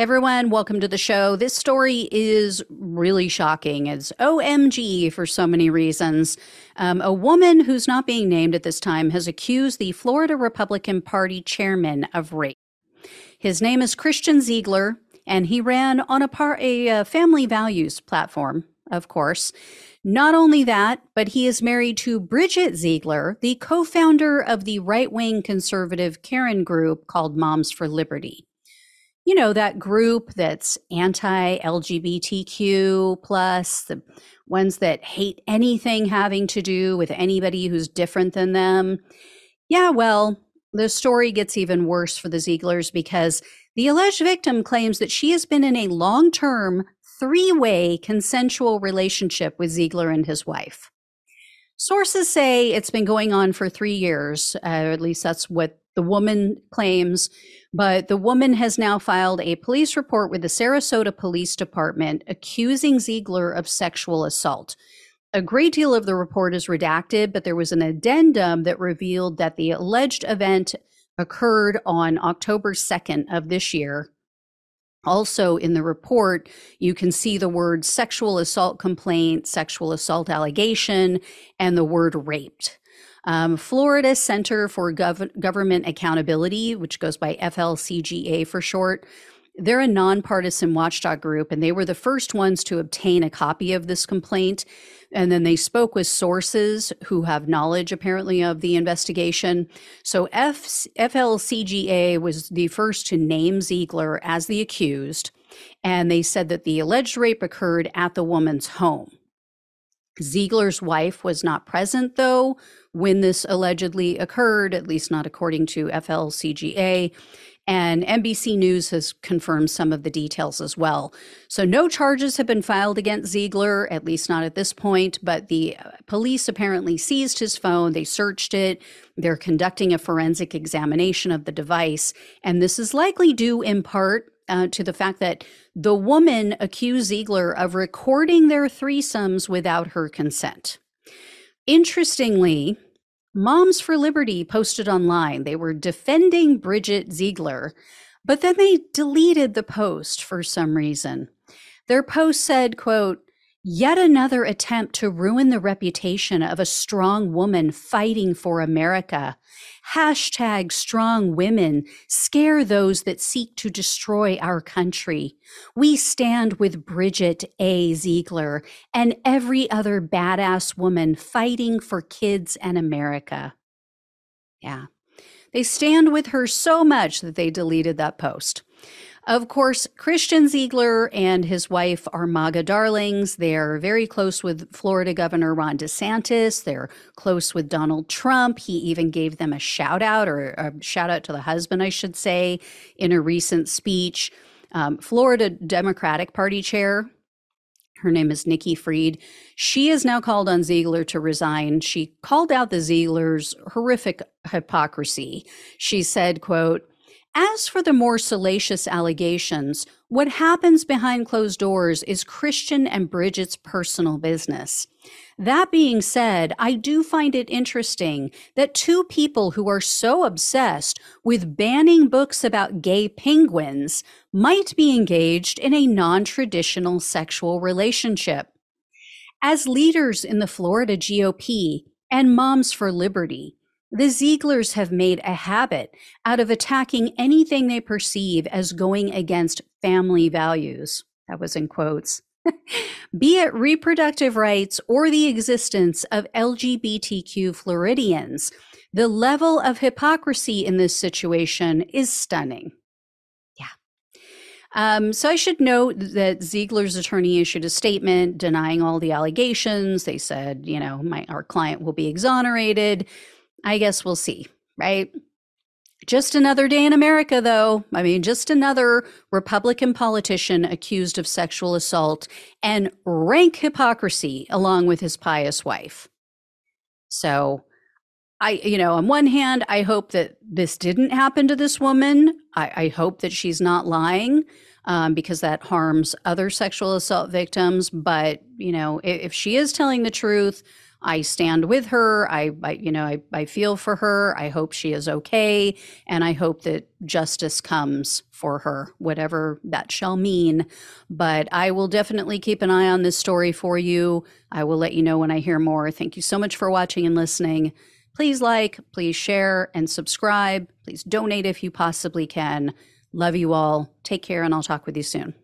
Hey everyone, welcome to the show. This story is really shocking. It's OMG for so many reasons. Um, a woman who's not being named at this time has accused the Florida Republican Party chairman of rape. His name is Christian Ziegler, and he ran on a, par- a, uh, family values platform, of course. Not only that, but he is married to Bridget Ziegler, the co founder of the right wing conservative Karen group called Moms for Liberty you know that group that's anti-lgbtq plus the ones that hate anything having to do with anybody who's different than them. Yeah well the story gets even worse for the zieglers because the alleged victim claims that she has been in a long-term three-way consensual relationship with ziegler and his wife. Sources say it's been going on for three years uh, at least that's what the woman claims but the woman has now filed a police report with the Sarasota Police Department accusing Ziegler of sexual assault. A great deal of the report is redacted, but there was an addendum that revealed that the alleged event occurred on October 2nd of this year. Also, in the report, you can see the word sexual assault complaint, sexual assault allegation, and the word raped. Um, Florida Center for Gov- Government Accountability, which goes by FLCGA for short, they're a nonpartisan watchdog group, and they were the first ones to obtain a copy of this complaint. And then they spoke with sources who have knowledge, apparently, of the investigation. So F- FLCGA was the first to name Ziegler as the accused, and they said that the alleged rape occurred at the woman's home. Ziegler's wife was not present, though, when this allegedly occurred, at least not according to FLCGA. And NBC News has confirmed some of the details as well. So, no charges have been filed against Ziegler, at least not at this point, but the uh, police apparently seized his phone. They searched it. They're conducting a forensic examination of the device. And this is likely due in part uh, to the fact that the woman accused Ziegler of recording their threesomes without her consent. Interestingly, Moms for Liberty posted online they were defending Bridget Ziegler, but then they deleted the post for some reason. Their post said, quote, Yet another attempt to ruin the reputation of a strong woman fighting for America. Hashtag strong women scare those that seek to destroy our country. We stand with Bridget A. Ziegler and every other badass woman fighting for kids and America. Yeah. They stand with her so much that they deleted that post. Of course, Christian Ziegler and his wife are MAGA darlings. They're very close with Florida Governor Ron DeSantis. They're close with Donald Trump. He even gave them a shout out, or a shout out to the husband, I should say, in a recent speech. Um, Florida Democratic Party chair, her name is Nikki Fried. She has now called on Ziegler to resign. She called out the Ziegler's horrific hypocrisy. She said, quote, as for the more salacious allegations, what happens behind closed doors is Christian and Bridget's personal business. That being said, I do find it interesting that two people who are so obsessed with banning books about gay penguins might be engaged in a non traditional sexual relationship. As leaders in the Florida GOP and Moms for Liberty, the Zieglers have made a habit out of attacking anything they perceive as going against family values. That was in quotes. Be it reproductive rights or the existence of LGBTQ Floridians, the level of hypocrisy in this situation is stunning. Yeah. Um, so I should note that Ziegler's attorney issued a statement denying all the allegations. They said, you know, my our client will be exonerated. I guess we'll see, right? Just another day in America, though. I mean, just another Republican politician accused of sexual assault and rank hypocrisy along with his pious wife. So, I, you know, on one hand, I hope that this didn't happen to this woman. I, I hope that she's not lying um, because that harms other sexual assault victims. But, you know, if, if she is telling the truth, I stand with her. I, I you know, I, I feel for her. I hope she is okay. And I hope that justice comes for her, whatever that shall mean. But I will definitely keep an eye on this story for you. I will let you know when I hear more. Thank you so much for watching and listening. Please like, please share, and subscribe. Please donate if you possibly can. Love you all. Take care, and I'll talk with you soon.